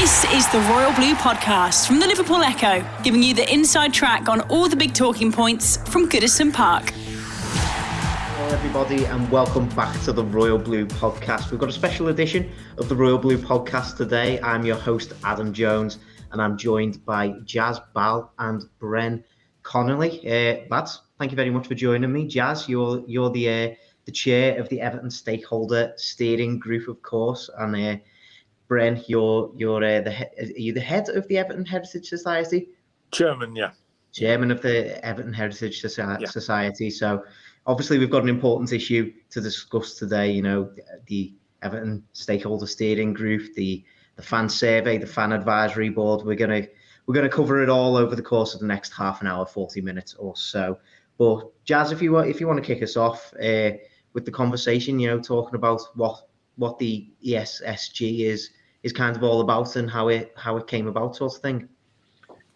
This is the Royal Blue Podcast from the Liverpool Echo, giving you the inside track on all the big talking points from Goodison Park. Hello, everybody, and welcome back to the Royal Blue Podcast. We've got a special edition of the Royal Blue Podcast today. I'm your host, Adam Jones, and I'm joined by Jazz Bal and Bren Connolly. Uh, lads, thank you very much for joining me. Jazz, you're you're the uh, the chair of the Everton Stakeholder Steering Group, of course, and uh, Bren, you're you're uh, the he- are you the head of the Everton Heritage Society? Chairman, yeah. Chairman of the Everton Heritage Soci- Yeah. Society. So obviously we've got an important issue to discuss today. You know, the Everton Stakeholder Steering Group, the the fan survey, the fan advisory board. We're gonna we're gonna cover it all over the course of the next half an hour, forty minutes or so. But Jazz, if you want, if you want to kick us off uh, with the conversation, you know, talking about what what the ESSG is is kind of all about and how it how it came about, sort of thing.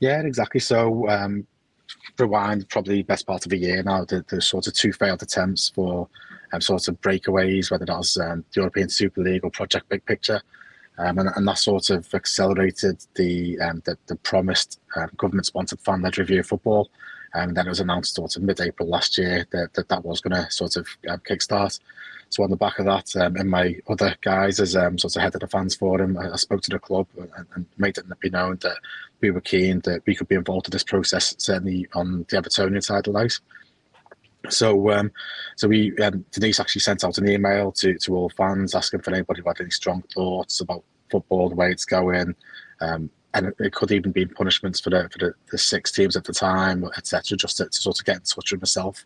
Yeah, exactly. So, um, rewind probably best part of a year now. The, the sort of two failed attempts for um, sort of breakaways, whether that's um, the European Super League or Project Big Picture, um, and, and that sort of accelerated the um, the, the promised um, government-sponsored fan-led review of football. And then it was announced sort of mid-April last year that that, that was going to sort of um, kickstart. So on the back of that, um, and my other guise as um, sort of head of the fans forum, I, I spoke to the club and, and made it be known that we were keen that we could be involved in this process, certainly on the Evertonian side of life. So, um, so we um, Denise actually sent out an email to, to all fans asking for anybody who had any strong thoughts about football, the way it's going, um, and it, it could even be punishments for the for the, the six teams at the time, etc. Just to, to sort of get in touch with myself.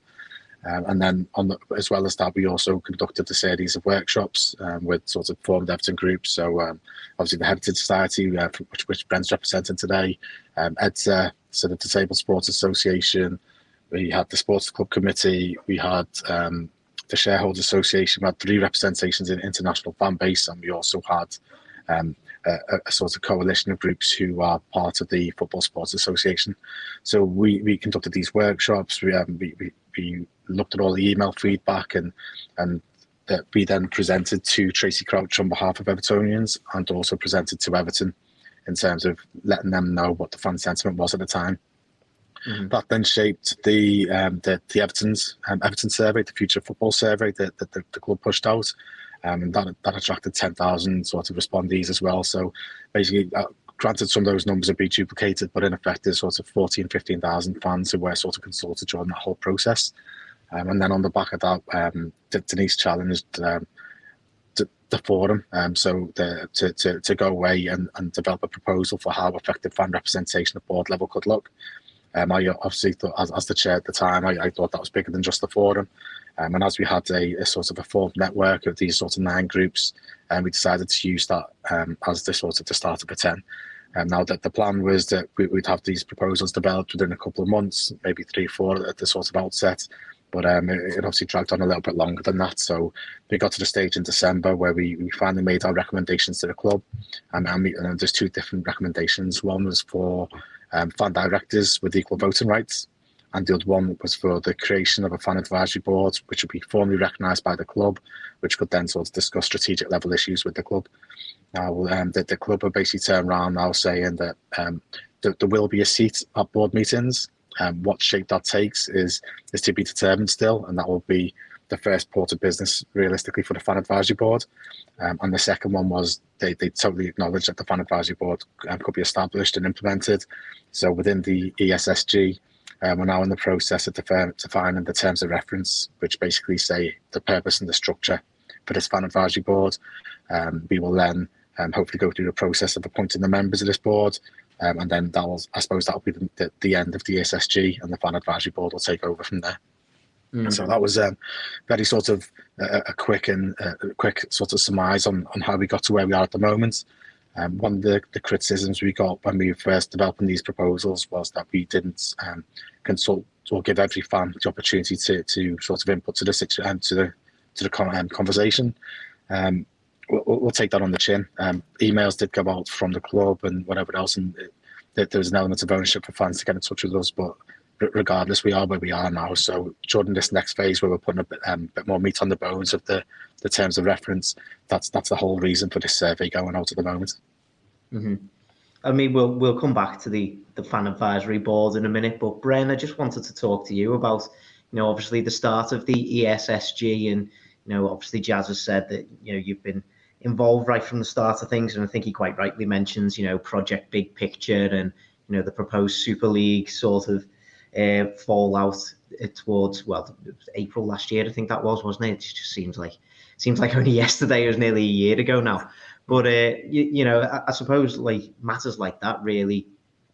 Um, and then, on the, as well as that, we also conducted a series of workshops um, with sort of formed Everton groups. So, um, obviously, the Heritage Society, uh, which, which Bren's representing today, um, EDSA, so the Disabled Supporters Association, we had the Supporters Club Committee, we had um, the Shareholders Association, we had three representations in international fan base, and we also had um, a, a sort of coalition of groups who are part of the Football Supporters Association. So we, we conducted these workshops. We, um, we, we, we looked at all the email feedback and and uh, we then presented to Tracy Crouch on behalf of Evertonians and also presented to Everton in terms of letting them know what the fan sentiment was at the time. Mhm. That then shaped the um, the, the Everton's um, Everton survey, the Future Football survey that, that the, the club pushed out, um, and that that attracted ten thousand sort of respondees as well. So basically, uh, granted, some of those numbers would be duplicated, but in effect, there's sort of 14, 15,000 fans who were sort of consulted during that whole process. Um, and then on the back of that, um, Denise challenged um, the, the forum um, so the, to, to, to go away and, and develop a proposal for how effective fan representation at board level could look. Um, I obviously thought, as, as the chair at the time, I, I thought that was bigger than just the forum. Um, and as we had a, a sort of a formed network of these sort of nine groups, and we decided to use that as the sort of the start of a 10. And now that the plan was that we, we'd have these proposals developed within a couple of months, maybe three, four at the sort of outset. But um, it, it obviously dragged on a little bit longer than that. So we got to the stage in December where we, we finally made our recommendations to the club. Um, and, we, and there's two different recommendations. One was for um, fan directors with equal voting rights, and the other one was for the creation of a fan advisory board, which would be formally recognised by the club, which could then sort of discuss strategic level issues with the club. Now, um, the, the club have basically turned around now saying that um, th- there will be a seat at board meetings. Um, what shape that takes is is to be determined still, and that will be the first port of business realistically for the fan advisory board. Um, and the second one was they, they totally acknowledged that the fan advisory board um, could be established and implemented. So within the ESSG, um, we're now in the process of defer- defining the terms of reference, which basically say the purpose and the structure for this fan advisory board. Um, we will then um, hopefully go through the process of appointing the members of this board. Um, and then that'll, I suppose that'll be the, the, the end of the ESSG and the fan advisory board will take over from there. Mm. So that was um, very sort of a, a quick and uh, a quick sort of surmise on, on how we got to where we are at the moment. Um, one of the, the criticisms we got when we were first developing these proposals was that we didn't um, consult or give every fan the opportunity to, to sort of input to the um, to the to the con- um, conversation. Um, we'll, we'll take that on the chin. Um, emails did go out from the club and whatever else, and there there was an element of ownership for fans to get in touch with us. But regardless, we are where we are now. So during this next phase, where we're putting a bit, um, bit more meat on the bones of the the terms of reference, that's that's the whole reason for this survey going out at the moment. Mm-hmm. I mean, we'll we'll come back to the the fan advisory board in a minute, but Bren, I just wanted to talk to you about, you know, obviously the start of the ESSG, and you know, obviously Jazz has said that you know you've been involved right from the start of things, and I think he quite rightly mentions, you know, Project Big Picture and you know the proposed Super League sort of uh, fallout towards well April last year, I think that was, wasn't it? It just seems like seems like only yesterday. It was nearly a year ago now. But uh, you, you know, I, I, suppose like matters like that really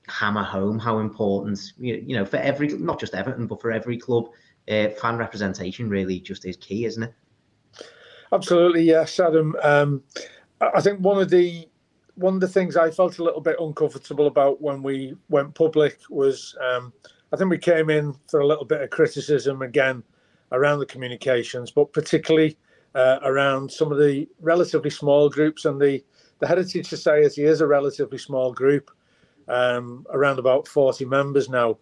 hammer home how important you, you know for every not just Everton but for every club, uh, fan representation really just is key, isn't it? Absolutely, yes, Adam. Um, I think one of the one of the things I felt a little bit uncomfortable about when we went public was um, I think we came in for a little bit of criticism again around the communications, but particularly uh, around some of the relatively small groups and the the Heritage Society is a relatively small group, um, around about 40 members now.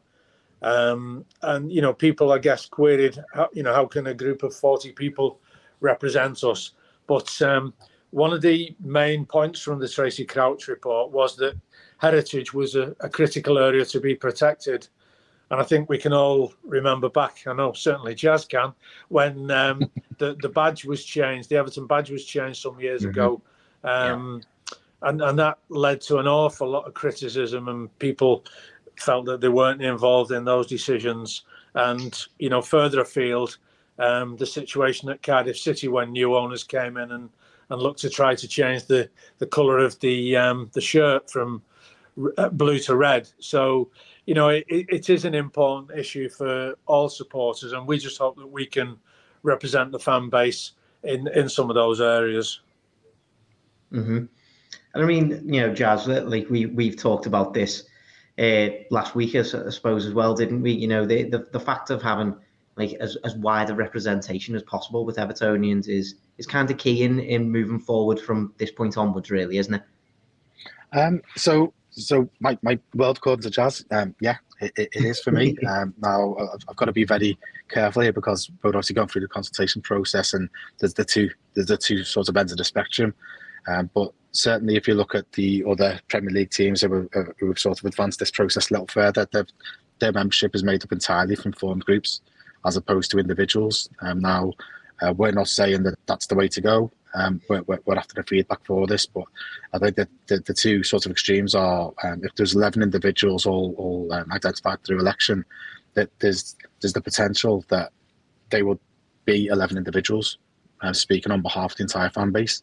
Um, and, you know, people, I guess, queried, how, you know, how can a group of 40 people represent us? But um, one of the main points from the Tracy Crouch report was that heritage was a, a critical area to be protected. And I think we can all remember back, I know certainly Jazz can, when um, the, the badge was changed, the Everton badge was changed some years mm-hmm. ago. Um, yeah. and, and that led to an awful lot of criticism, and people felt that they weren't involved in those decisions. And, you know, further afield, um, the situation at Cardiff City when new owners came in and, and looked to try to change the, the colour of the um, the shirt from uh, blue to red. So you know, it, it is an important issue for all supporters, and we just hope that we can represent the fan base in in some of those areas. Mm-hmm. And I mean, you know, Jazz, like we we've talked about this uh, last week, I suppose, as well, didn't we? You know, the the, the fact of having like as, as wide a representation as possible with Evertonians is is kind of key in in moving forward from this point onwards, really, isn't it? Um, so so my, my world according to jazz. Um, yeah it, it is for me. Um, now I've, I've, got to be very careful here because we're obviously going through the consultation process and there's the two there's the two sorts of ends of the spectrum. Um, but certainly if you look at the other Premier League teams who have, who have sort of advanced this process a little further their membership is made up entirely from formed groups as opposed to individuals um, now uh, we're not saying that that's the way to go um, we're, we're, after the feedback for this, but I think that the, the two sort of extremes are um, if there's 11 individuals all, all um, identified through election, that there's there's the potential that they will be 11 individuals uh, speaking on behalf of the entire fan base.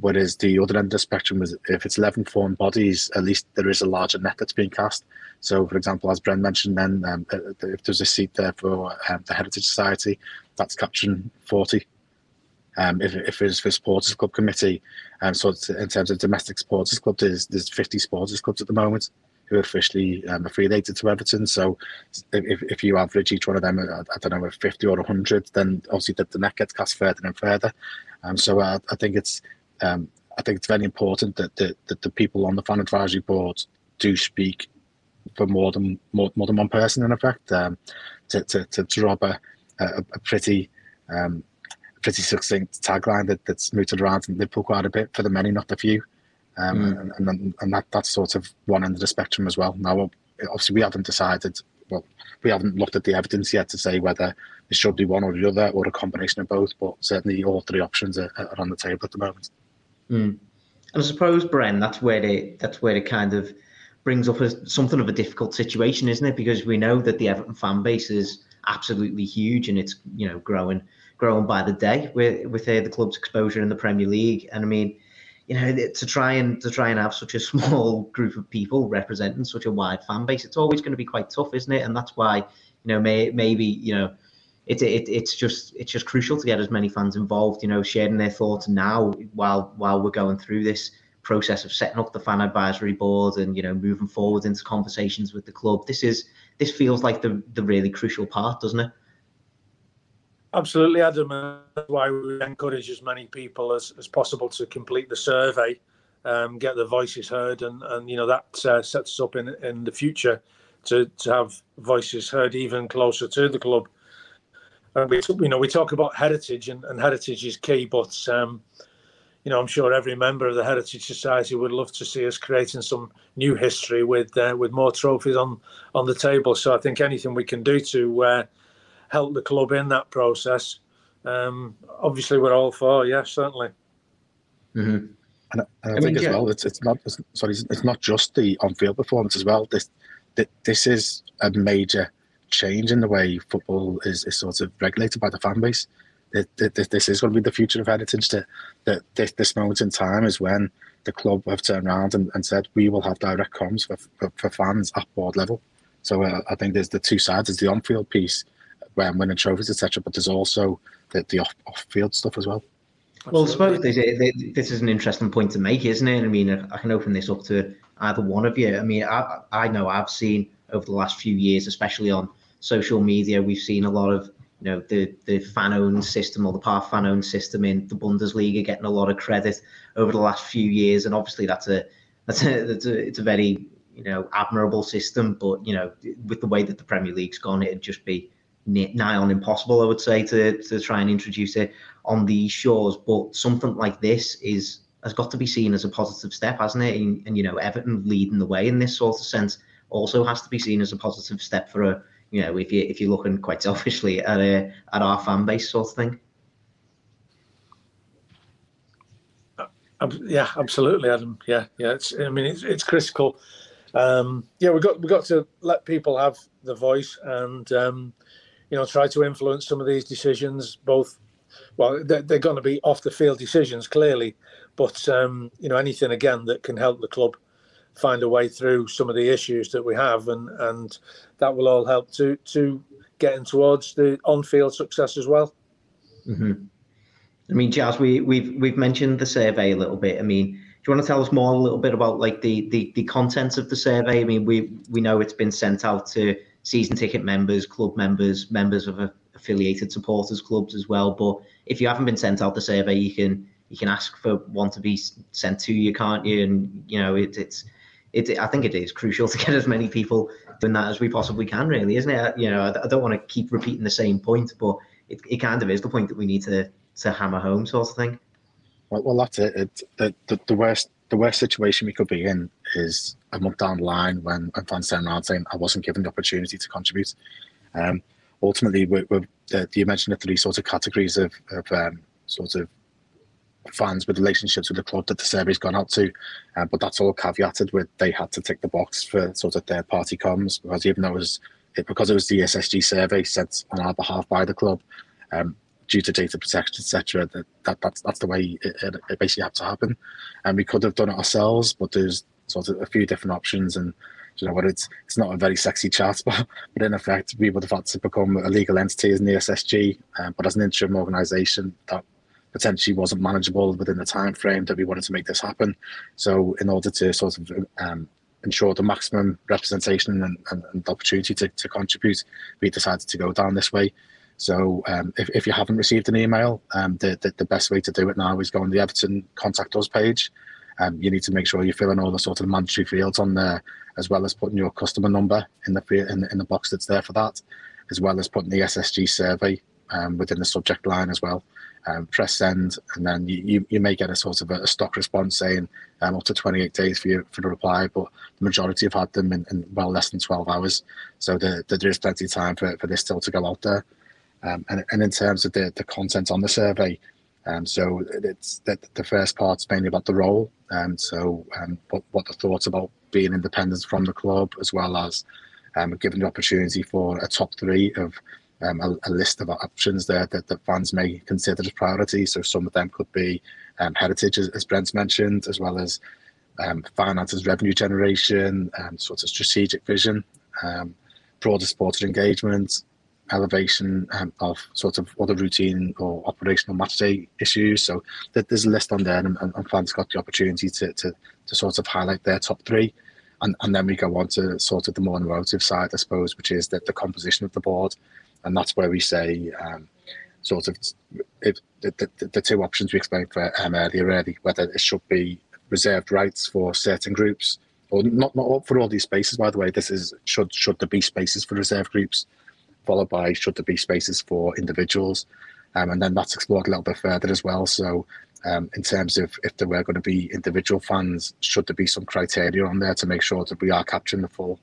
Whereas the other end of the spectrum is if it's 11 formed bodies, at least there is a larger net that's being cast. So, for example, as Bren mentioned, then um, if there's a seat there for um, the Heritage Society, that's capturing 40 um, if, if it's for supporters club committee, um, so in terms of domestic supporters club, there's there's 50 supporters clubs at the moment who are officially um, affiliated to Everton. So if, if you average each one of them, I, I don't know, 50 or 100, then obviously the, the net gets cast further and further. Um, so I think it's um, I think it's very important that the, that the people on the fan advisory board do speak for more than more, more than one person in effect um, to, to, to draw up a, a, a pretty um, pretty succinct tagline that, that's mooted around in Liverpool quite a bit for the many, not the few. Um, mm. and, and, and that that's sort of one end of the spectrum as well. Now, obviously, we haven't decided. Well, we haven't looked at the evidence yet to say whether it should be one or the other or a combination of both. But certainly, all three options are, are on the table at the moment. Mm. And I suppose, Bren, that's where it that's where it kind of brings up a, something of a difficult situation, isn't it? Because we know that the Everton fan base is absolutely huge and it's you know growing growing by the day with with uh, the club's exposure in the Premier League. And I mean, you know, to try and to try and have such a small group of people representing such a wide fan base, it's always going to be quite tough, isn't it? And that's why you know may, maybe you know. It, it, it's just it's just crucial to get as many fans involved, you know, sharing their thoughts now while while we're going through this process of setting up the fan advisory board and you know moving forward into conversations with the club. This is this feels like the the really crucial part, doesn't it? Absolutely, Adam. That's why we encourage as many people as, as possible to complete the survey, um, get their voices heard, and, and you know that uh, sets us up in in the future to, to have voices heard even closer to the club. And we you know we talk about heritage, and, and heritage is key, but um, you know, I'm sure every member of the Heritage Society would love to see us creating some new history with uh, with more trophies on on the table. So I think anything we can do to uh, help the club in that process, um, obviously we're all for. Yeah, certainly. Mm-hmm. And, and, I, I think mean, as yeah. well, it's it's not it's, sorry, it's not just the on-field performance as well. This this is a major change in the way football is, is sort of regulated by the fan base this is going to be the future of heritage. That, that this, this moment in time is when the club have turned around and, and said we will have direct comms for, for, for fans at board level. So uh, I think there's the two sides. There's the on-field piece where I'm winning trophies, etc. But there's also the, the off, off-field stuff as well. Well, I suppose this, this is an interesting point to make, isn't it? I mean, I can open this up to either one of you. I mean, I, I know I've seen over the last few years, especially on social media, we've seen a lot of you know the the fan owned system or the par fan owned system in the Bundesliga getting a lot of credit over the last few years, and obviously that's a that's a, that's a it's a very you know admirable system, but you know with the way that the Premier League's gone, it'd just be nigh on impossible, I would say, to to try and introduce it on these shores. But something like this is has got to be seen as a positive step, hasn't it? And, and you know Everton leading the way in this sort of sense also has to be seen as a positive step for a you know, if you if you're looking quite selfishly at a at our fan base sort of thing. Uh, yeah, absolutely, Adam. Yeah, yeah. It's I mean it's it's critical. Um, yeah, we got we got to let people have the voice and um, you know try to influence some of these decisions. Both, well, they're, they're going to be off the field decisions clearly, but um, you know anything again that can help the club find a way through some of the issues that we have, and and that will all help to to getting towards the on-field success as well. Mm-hmm. I mean, Jazz, we we've we've mentioned the survey a little bit. I mean, do you want to tell us more a little bit about like the the the content of the survey? I mean, we we know it's been sent out to season ticket members, club members, members of affiliated supporters clubs as well. But if you haven't been sent out the survey, you can you can ask for one to be sent to you, can't you? And you know, it, it's it, I think it is crucial to get as many people doing that as we possibly can, really, isn't it? You know, I, I don't want to keep repeating the same point, but it, it kind of is the point that we need to to hammer home, sort of thing. Well, well that's it. it the, the, the worst the worst situation we could be in is a month down the line when, when fans turn around saying I wasn't given the opportunity to contribute. Um, ultimately, we're, we're, uh, you mentioned the three sort of categories of, of um, sort of fans with relationships with the club that the survey's gone out to. Uh, but that's all caveated with they had to tick the box for sort of third party comms because even though it was it, because it was the SSG survey sent on our behalf by the club, um, due to data protection, etc. That, that that's that's the way it, it, it, basically had to happen. And we could have done it ourselves, but there's sort of a few different options and. You know what? It's it's not a very sexy chat, but, but in effect, we would have had to become a legal entity as the SSG. Um, but as an interim organisation, that potentially wasn't manageable within the time frame that we wanted to make this happen. So in order to sort of um, ensure the maximum representation and, and, and opportunity to, to, contribute, we decided to go down this way. So um, if, if you haven't received an email, um, the, the, the, best way to do it now is go on the Everton Contact Us page. Um, you need to make sure you fill in all the sort of mandatory fields on there, as well as putting your customer number in the in the, in the box that's there for that, as well as putting the SSG survey um, within the subject line as well um, press send, and then you, you, you, may get a sort of a, stock response saying um, up to 28 days for you for the reply, but the majority have had them in, in well less than 12 hours. So the, the, there is plenty of time for, for this still to go out there. Um, and, and in terms of the, the content on the survey, um, so it's the, the first part's mainly about the role, and um, so um, what, what the thoughts about being independent from the club, as well as giving the opportunity for a top three of um, a, a, list of options there that, that fans may consider as priorities. So some of them could be um, heritage, as, as Bren's mentioned, as well as um, finances, revenue generation, um, sort of strategic vision, um, broader supporter engagement, elevation um, of sort of other routine or operational matchday issues. So there's a list on there, and, and fans got the opportunity to, to, to sort of highlight their top three. And, and then we go on to sort of the more emotive side, I suppose, which is that the composition of the board and that's where we say um, sort of if the, the, the, two options we explained for um, earlier, really, whether it should be reserved rights for certain groups or not not for all these spaces. By the way, this is should should there be spaces for reserved groups, followed by should there be spaces for individuals. Um, and then that's explored a little bit further as well. So um, in terms of if there were going to be individual fans, should there be some criteria on there to make sure that we are capturing the full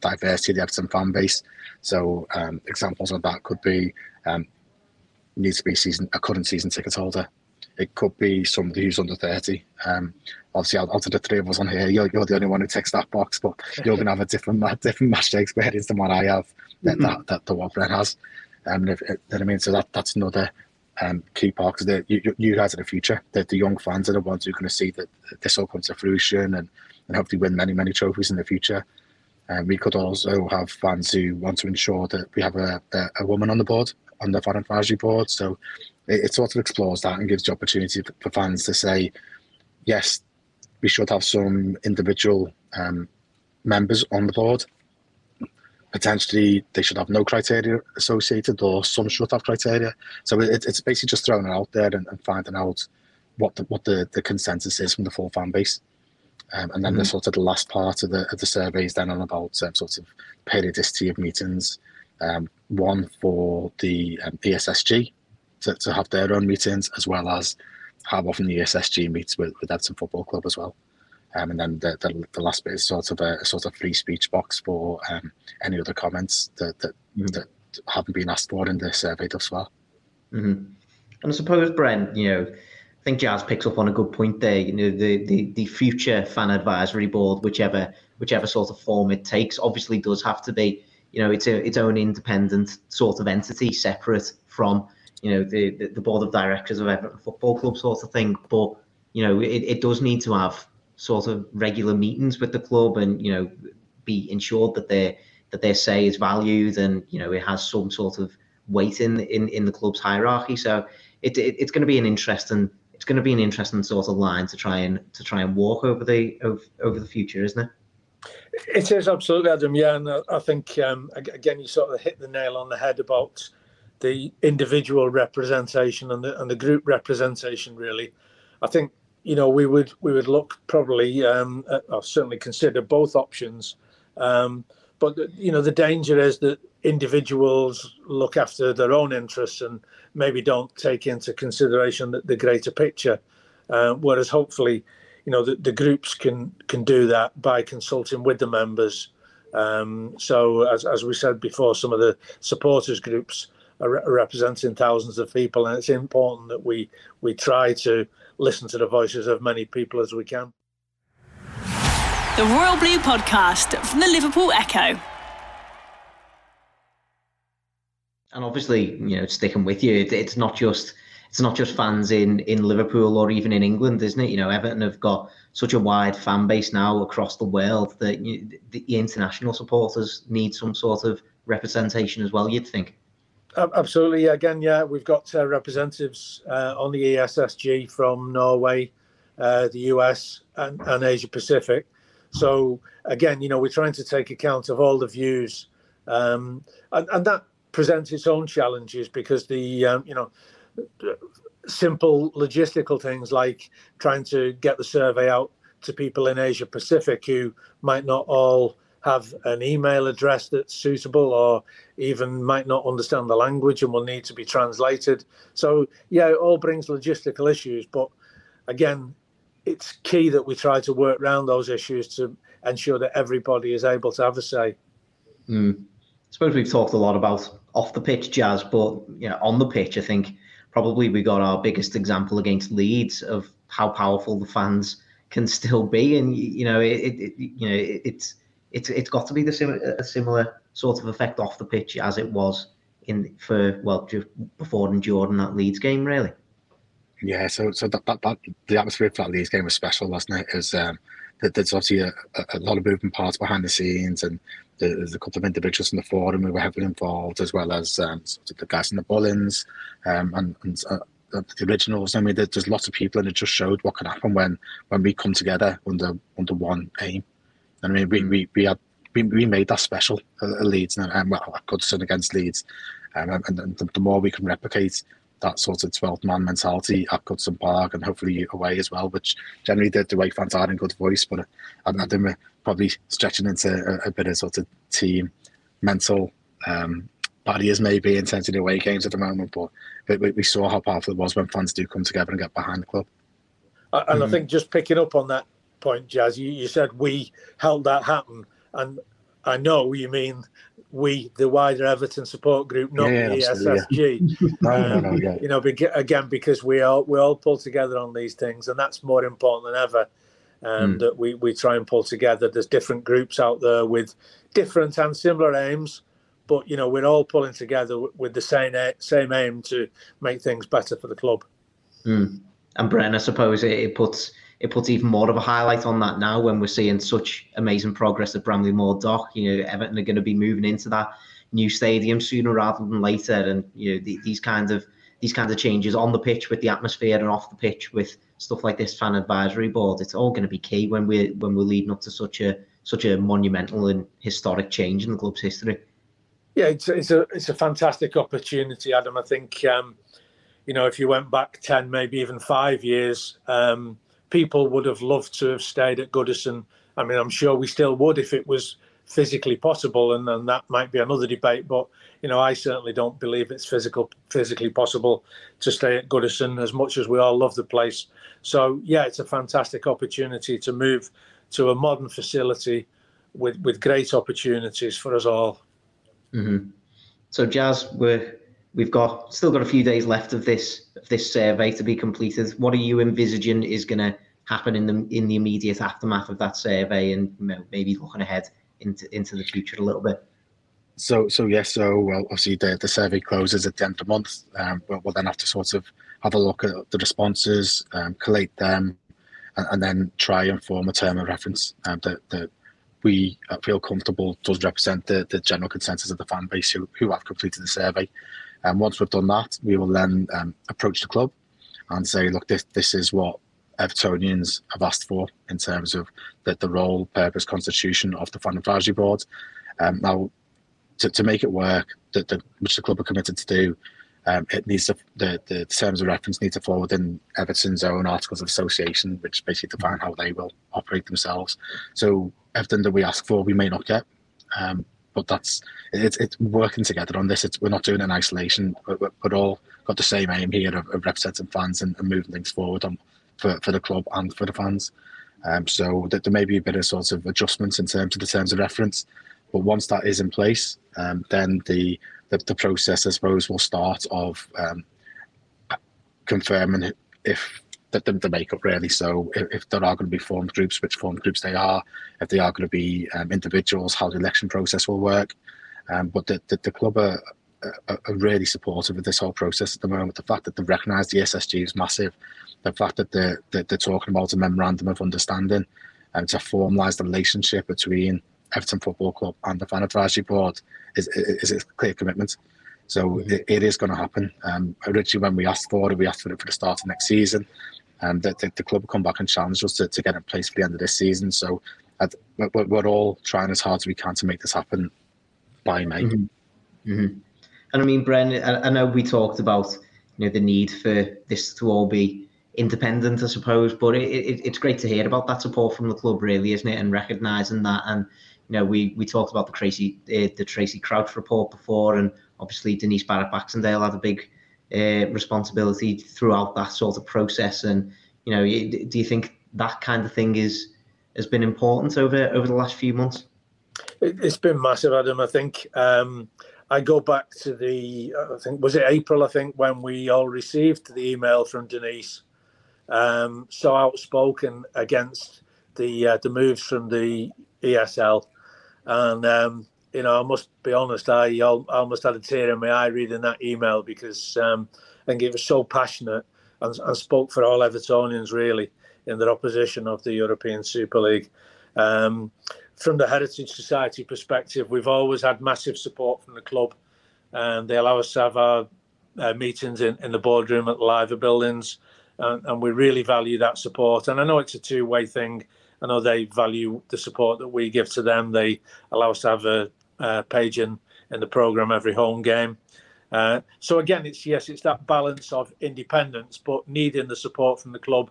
diversity of the Everton fan base. So um, examples of that could be um, needs to be season a current season ticket holder. It could be somebody who's under 30. Um, obviously, out, out of the three of us on here, you're, you're the only one who ticks that box, but you're going to have a different different match experience than what I have, that, mm-hmm. that, that, the what Bren has. Um, if, if, I mean, so that that's another um, key part because you, you guys are the future. The, the young fans are the ones who are going to see that this all comes to fruition and, and hopefully win many, many trophies in the future. And we could also have fans who want to ensure that we have a, a, a woman on the board, on the fan advisory board. So it, it, sort of explores that and gives the opportunity for fans to say, yes, we should have some individual um, members on the board potentially they should have no criteria associated or some should have criteria. So it, it's basically just throwing it out there and, and, finding out what the what the, the consensus is from the full fan base. Um, and then mm-hmm. the sort of the last part of the of the survey is then on about um, sort of periodicity of meetings. Um, one for the um, ESSG to, to have their own meetings, as well as how often the ESSG meets with, with Everton Football Club as well. Um, and then the, the, the, last bit is sort of a, a sort of free speech box for um, any other comments that, that, mm-hmm. that haven't been asked for in the survey thus far. Mm-hmm. And I suppose, Bren, you know, I think Jazz picks up on a good point there. You know, the, the, the future fan advisory board, whichever whichever sort of form it takes, obviously does have to be, you know, it's a, its own independent sort of entity, separate from, you know, the, the, the board of directors of Everton Football Club sort of thing. But you know, it, it does need to have sort of regular meetings with the club and you know be ensured that their that their say is valued and you know it has some sort of weight in in, in the club's hierarchy. So it, it it's going to be an interesting it's going to be an interesting sort of line to try and to try and walk over the over, over the future, isn't it? It is absolutely, Adam. Yeah, and I think um, again you sort of hit the nail on the head about the individual representation and the and the group representation. Really, I think you know, we would we would look probably um, at, or certainly consider both options. Um, but you know, the danger is that individuals look after their own interests and maybe don't take into consideration the, the greater picture. Uh, whereas hopefully, you know, the, the groups can can do that by consulting with the members. Um, so as as we said before, some of the supporters groups are, re- representing thousands of people, and it's important that we we try to listen to the voices of many people as we can. The Royal Blue Podcast from the Liverpool Echo. And obviously, you know, sticking with you, it's not just it's not just fans in in Liverpool or even in England, isn't it? You know, Everton have got such a wide fan base now across the world that you, the international supporters need some sort of representation as well. You'd think. Absolutely. Again, yeah, we've got uh, representatives uh, on the ESSG from Norway, uh, the US, and, and, Asia Pacific. So again, you know, we're trying to take account of all the views, um, and, and, that presents its own challenges because the um, you know simple logistical things like trying to get the survey out to people in Asia Pacific who might not all have an email address that's suitable or even might not understand the language and will need to be translated. So, yeah, it all brings logistical issues. But again, it's key that we try to work around those issues to ensure that everybody is able to have a say. Mm. Suppose we've talked a lot about off the pitch jazz, but you know, on the pitch, I think probably we got our biggest example against Leeds of how powerful the fans can still be, and you know, it, it you know, it, it's it's it's got to be the sim- a similar sort of effect off the pitch as it was in for well before and Jordan that Leeds game, really. Yeah, so so that, that, that the atmosphere for that Leeds game was special, wasn't it? Um, there's obviously a, a, lot of moving parts behind the scenes, and there's a couple of individuals in the forum who were heavily involved, as well as um, sort of the guys in the Bullens um, and, and uh, the originals. I mean, there's lots of people, and it just showed what can happen when when we come together under under one aim. I mean, we we, we had we, we made that special at Leeds and, and well, at Goodison against Leeds, um, and, and the, the, more we can replicate that sort of 12 man mentality at Goodison Park and hopefully away as well, which generally the, the away fans are in good voice, but I, I we're probably stretching into a, a, bit of sort of team mental um, barriers maybe in terms of the away games at the moment, but we, we saw how powerful it was when fans do come together and get behind the club. And mm-hmm. I think just picking up on that point, Jazz, you, you said we helped that happen, and I know you mean we, the wider Everton support group, not yeah, the SSG. Yeah. no, no, no, yeah. You know, again, because we all we all pull together on these things, and that's more important than ever. Um, mm. That we we try and pull together. There's different groups out there with different and similar aims, but you know we're all pulling together with the same same aim to make things better for the club. Mm. And Bren, I suppose it, it puts it puts even more of a highlight on that now when we're seeing such amazing progress at Bramley-Moore Dock. You know, Everton are going to be moving into that new stadium sooner rather than later, and you know the, these kinds of these kinds of changes on the pitch with the atmosphere and off the pitch with stuff like this fan advisory board. It's all going to be key when we're when we're leading up to such a such a monumental and historic change in the club's history. Yeah, it's, it's a it's a fantastic opportunity, Adam. I think um, you know if you went back ten, maybe even five years. Um, people would have loved to have stayed at Goodison. I mean, I'm sure we still would if it was physically possible, and, and that might be another debate. But you know, I certainly don't believe it's physical physically possible to stay at Goodison as much as we all love the place. So yeah, it's a fantastic opportunity to move to a modern facility with with great opportunities for us all. Mm-hmm. So Jazz, we're we've got still got a few days left of this of this survey to be completed. What are you envisaging is going to happen in the in the immediate aftermath of that survey, and maybe looking ahead into into the future a little bit? So so yes, so well obviously the, the survey closes at the end of the month, um, but we'll then have to sort of have a look at the responses, um, collate them, and, and, then try and form a term of reference um, that that we feel comfortable does represent the, the general consensus of the fan base who, who have completed the survey. And once we've done that, we will then um, approach the club and say, look, this this is what Evertonians have asked for in terms of the, the role, purpose, constitution of the fan advisory board. Um, now, to, to make it work, the, the, which the club are committed to do, um, it needs to the, the terms of reference need to fall within Everton's own articles of association, which basically define how they will operate themselves. So everything that we ask for, we may not get. Um, but that's it's it's working together on this. It's we're not doing it in isolation. We're, we're all got the same aim here of, of representing fans and, and, moving things forward on for, for the club and for the fans. Um, so that there may be a bit of sort of adjustments in terms of the terms of reference, but once that is in place, um, then the, the, the process, I suppose, will start of um, confirming if the, the, makeup really. So if, if, there are going to be formed groups, which formed groups they are, if they are going to be um, individuals, how the election process will work. Um, but the, the, the club are, are, are, really supportive of this whole process at the moment. The fact that they've recognised the SSG is massive. The fact that they're, they're, they're talking about a memorandum of understanding and to formalise the relationship between Everton Football Club and the Fan Advisory Board is, is, is a clear commitment. So mm-hmm. it, it is going to happen. Um, originally, when we asked for it, we asked for it for the start of next season and the, the, the club will come back and challenge us to, to get in place for the end of this season. So we're, we're, all trying as hard as we can to make this happen by May. Mm-hmm. Mm-hmm. And I mean, Bren, I, I, know we talked about you know the need for this to all be independent, I suppose, but it, it, it's great to hear about that support from the club, really, isn't it? And recognizing that, and you know, we we talked about the Tracy uh, the Tracy Crouch report before, and obviously Denise Barrett-Baxendale had a big uh, responsibility throughout that sort of process. And you know, do you think that kind of thing is has been important over over the last few months? It's been massive, Adam. I think um, I go back to the I think was it April? I think when we all received the email from Denise, um, so outspoken against the uh, the moves from the ESL, and um, you know, I must be honest, I I almost had a tear in my eye reading that email because um, I think it was so passionate and, and, spoke for all Evertonians really in their opposition of the European Super League. Um, from the Heritage Society perspective, we've always had massive support from the club, and they allow us to have our uh, meetings in, in the boardroom at the Liver buildings, and, and we really value that support. And I know it's a two-way thing. I know they value the support that we give to them. They allow us to have a, uh, page in, in the program every home game. Uh, so again, it's yes, it's that balance of independence, but needing the support from the club.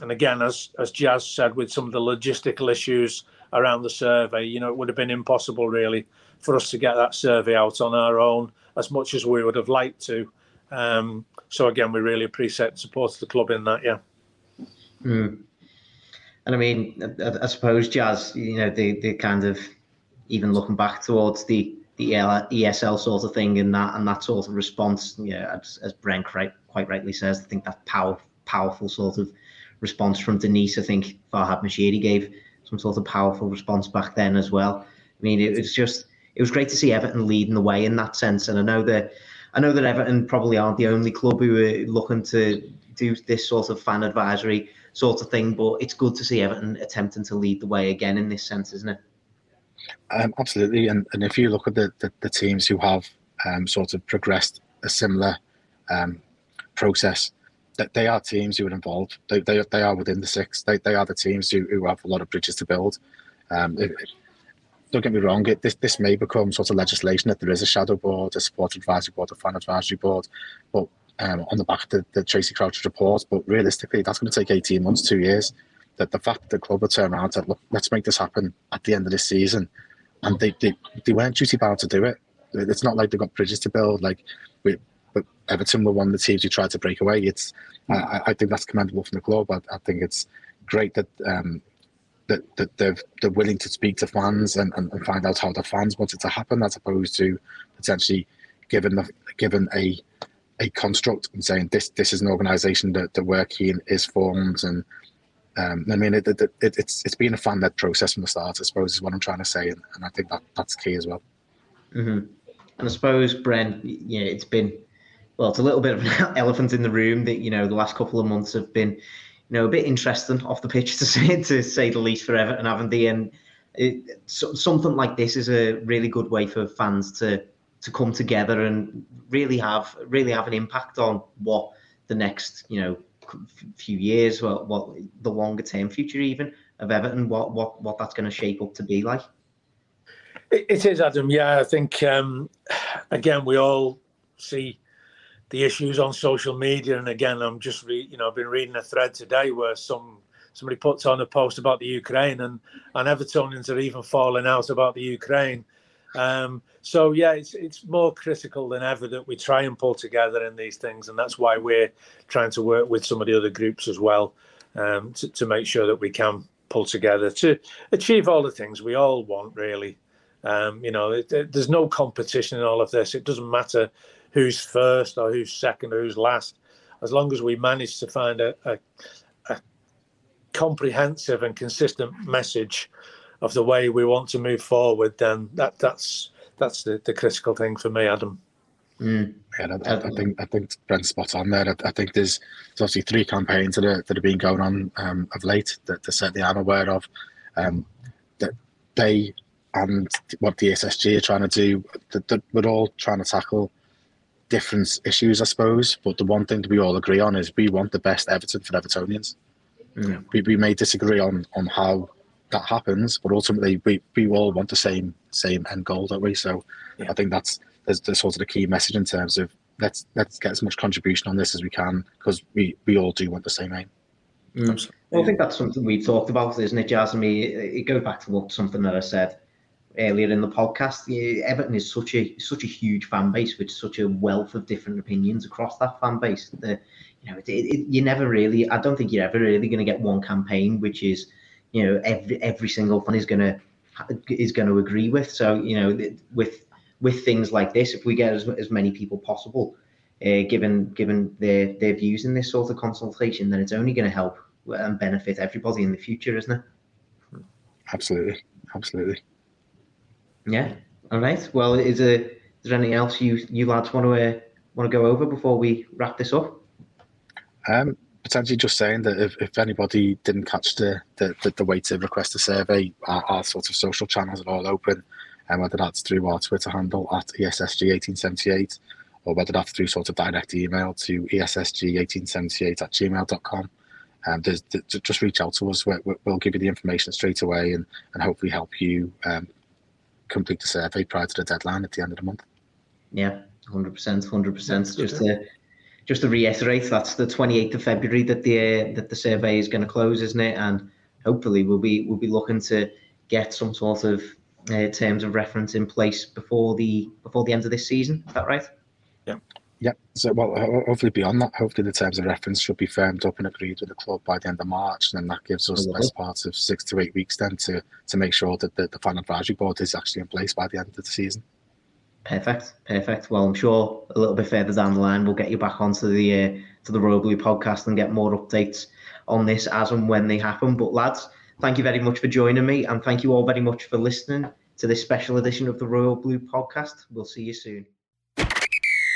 And again, as as Jazz said, with some of the logistical issues around the survey, you know, it would have been impossible really for us to get that survey out on our own as much as we would have liked to. Um, so again, we really appreciate the support of the club in that. Yeah. Mm. And I mean, I, I, suppose Jazz, you know, the the kind of even looking back towards the the ESL sort of thing and that and that sort of response, yeah, as, as Bren quite, quite rightly says, I think that power, powerful sort of response from Denise. I think Farhad Moshiri gave some sort of powerful response back then as well. I mean, it was just it was great to see Everton leading the way in that sense. And I know that I know that Everton probably aren't the only club who are looking to do this sort of fan advisory sort of thing, but it's good to see Everton attempting to lead the way again in this sense, isn't it? Um, absolutely, and and if you look at the the, the teams who have um, sort of progressed a similar um, process, they are teams who are involved. They, they, they are within the six. They, they are the teams who, who have a lot of bridges to build. Um, it, don't get me wrong, it, this, this may become sort of legislation that there is a shadow board, a support advisory board, a fan advisory board, but um, on the back of the, the Tracy Crouch report. But realistically, that's going to take 18 months, two years. That the fact that the club will turn around and look, let's make this happen at the end of this season. And they, they, they weren't duty bound to do it. It's not like they've got bridges to build. Like Everton were one of the teams who tried to break away. It's I, I think that's commendable from the club. I, I think it's great that um, that, that they're they're willing to speak to fans and, and, and, find out how the fans want it to happen, as opposed to potentially given the given a a construct and saying this this is an organisation that the work keen is formed and um, I mean it, it, it, it's it's been a fan led process from the start. I suppose is what I'm trying to say, and, and I think that that's key as well. Mm-hmm. And I suppose Bren, you know, it's been well, it's a little bit of an elephant in the room that you know the last couple of months have been, you know, a bit interesting off the pitch to say to say the least for Everton, haven't they? And it, so, something like this is a really good way for fans to to come together and really have really have an impact on what the next you know few years, what, what the longer term future even of Everton, what what what that's going to shape up to be like. It is, Adam. Yeah, I think um, again we all see the issues on social media. And again, I'm just re- you know I've been reading a thread today where some somebody puts on a post about the Ukraine and and Evertonians are even falling out about the Ukraine. Um, so yeah, it's it's more critical than ever that we try and pull together in these things, and that's why we're trying to work with some of the other groups as well um, to, to make sure that we can pull together to achieve all the things we all want. Really, um, you know, it, it, there's no competition in all of this. It doesn't matter who's first or who's second or who's last. As long as we manage to find a, a, a comprehensive and consistent message of the way we want to move forward, then that that's that's the, the critical thing for me, Adam. Mm. Yeah, I, I, think I think Bren's spot on there. I, I, think there's, there's obviously three campaigns that are that have been going on um, of late that, that certainly I'm aware of. Um, that they and what the SSG are trying to do, that, that we're all trying to tackle different issues, I suppose. But the one thing that we all agree on is we want the best Everton for Evertonians. Mm. We, we may disagree on on how that happens, but ultimately we, we all want the same same end goal, don't we? So yeah. I think that's there's, there's sort of the key message in terms of let's let's get as much contribution on this as we can because we we all do want the same aim. Mm. Well, I think that's something we talked about, isn't it, Jazz? I mean, it goes back to what something that I said earlier in the podcast, Everton is such a such a huge fan base with such a wealth of different opinions across that fan base. That you know, it, it, you never really. I don't think you're ever really going to get one campaign which is, you know, every every single fan is going to is going to agree with. So you know, with with things like this, if we get as as many people possible, uh, given given their their views in this sort of consultation, then it's only going to help and benefit everybody in the future, isn't it? Absolutely, absolutely. Yeah. All right. Well, is there, anything else you you lads want to uh, want to go over before we wrap this up? Um, potentially just saying that if, if anybody didn't catch the, the, the, the way to request a survey, our, our, sort of social channels are all open, and whether that's through our Twitter handle at ESSG1878 or whether that's through sort of direct email to ESSG1878 at gmail.com. Um, there's, just reach out to us. we will give you the information straight away and, and hopefully help you um, complete the survey prior to the deadline at the end of the month. Yeah, hundred percent, hundred percent. Just to just to reiterate, that's the 28th of February that the uh, that the survey is going to close, isn't it? And hopefully we'll be we'll be looking to get some sort of uh, terms of reference in place before the before the end of this season. Is that right? Yeah. Yeah. So, well, hopefully beyond that, hopefully the terms of reference should be firmed up and agreed with the club by the end of March, and then that gives us the best part of six to eight weeks then to to make sure that the, the final advisory board is actually in place by the end of the season. Perfect, perfect. Well, I'm sure a little bit further down the line we'll get you back onto the uh, to the Royal Blue podcast and get more updates on this as and when they happen. But lads, thank you very much for joining me, and thank you all very much for listening to this special edition of the Royal Blue podcast. We'll see you soon.